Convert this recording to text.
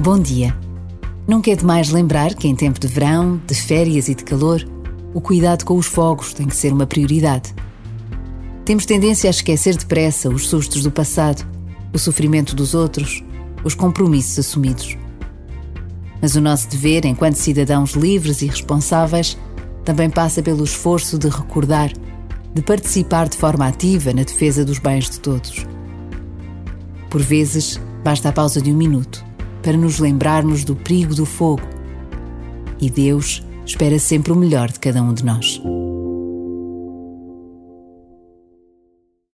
Bom dia. Nunca é demais lembrar que em tempo de verão, de férias e de calor, o cuidado com os fogos tem que ser uma prioridade. Temos tendência a esquecer depressa os sustos do passado, o sofrimento dos outros, os compromissos assumidos. Mas o nosso dever, enquanto cidadãos livres e responsáveis, também passa pelo esforço de recordar, de participar de forma ativa na defesa dos bens de todos. Por vezes, basta a pausa de um minuto para nos lembrarmos do perigo do fogo. E Deus espera sempre o melhor de cada um de nós.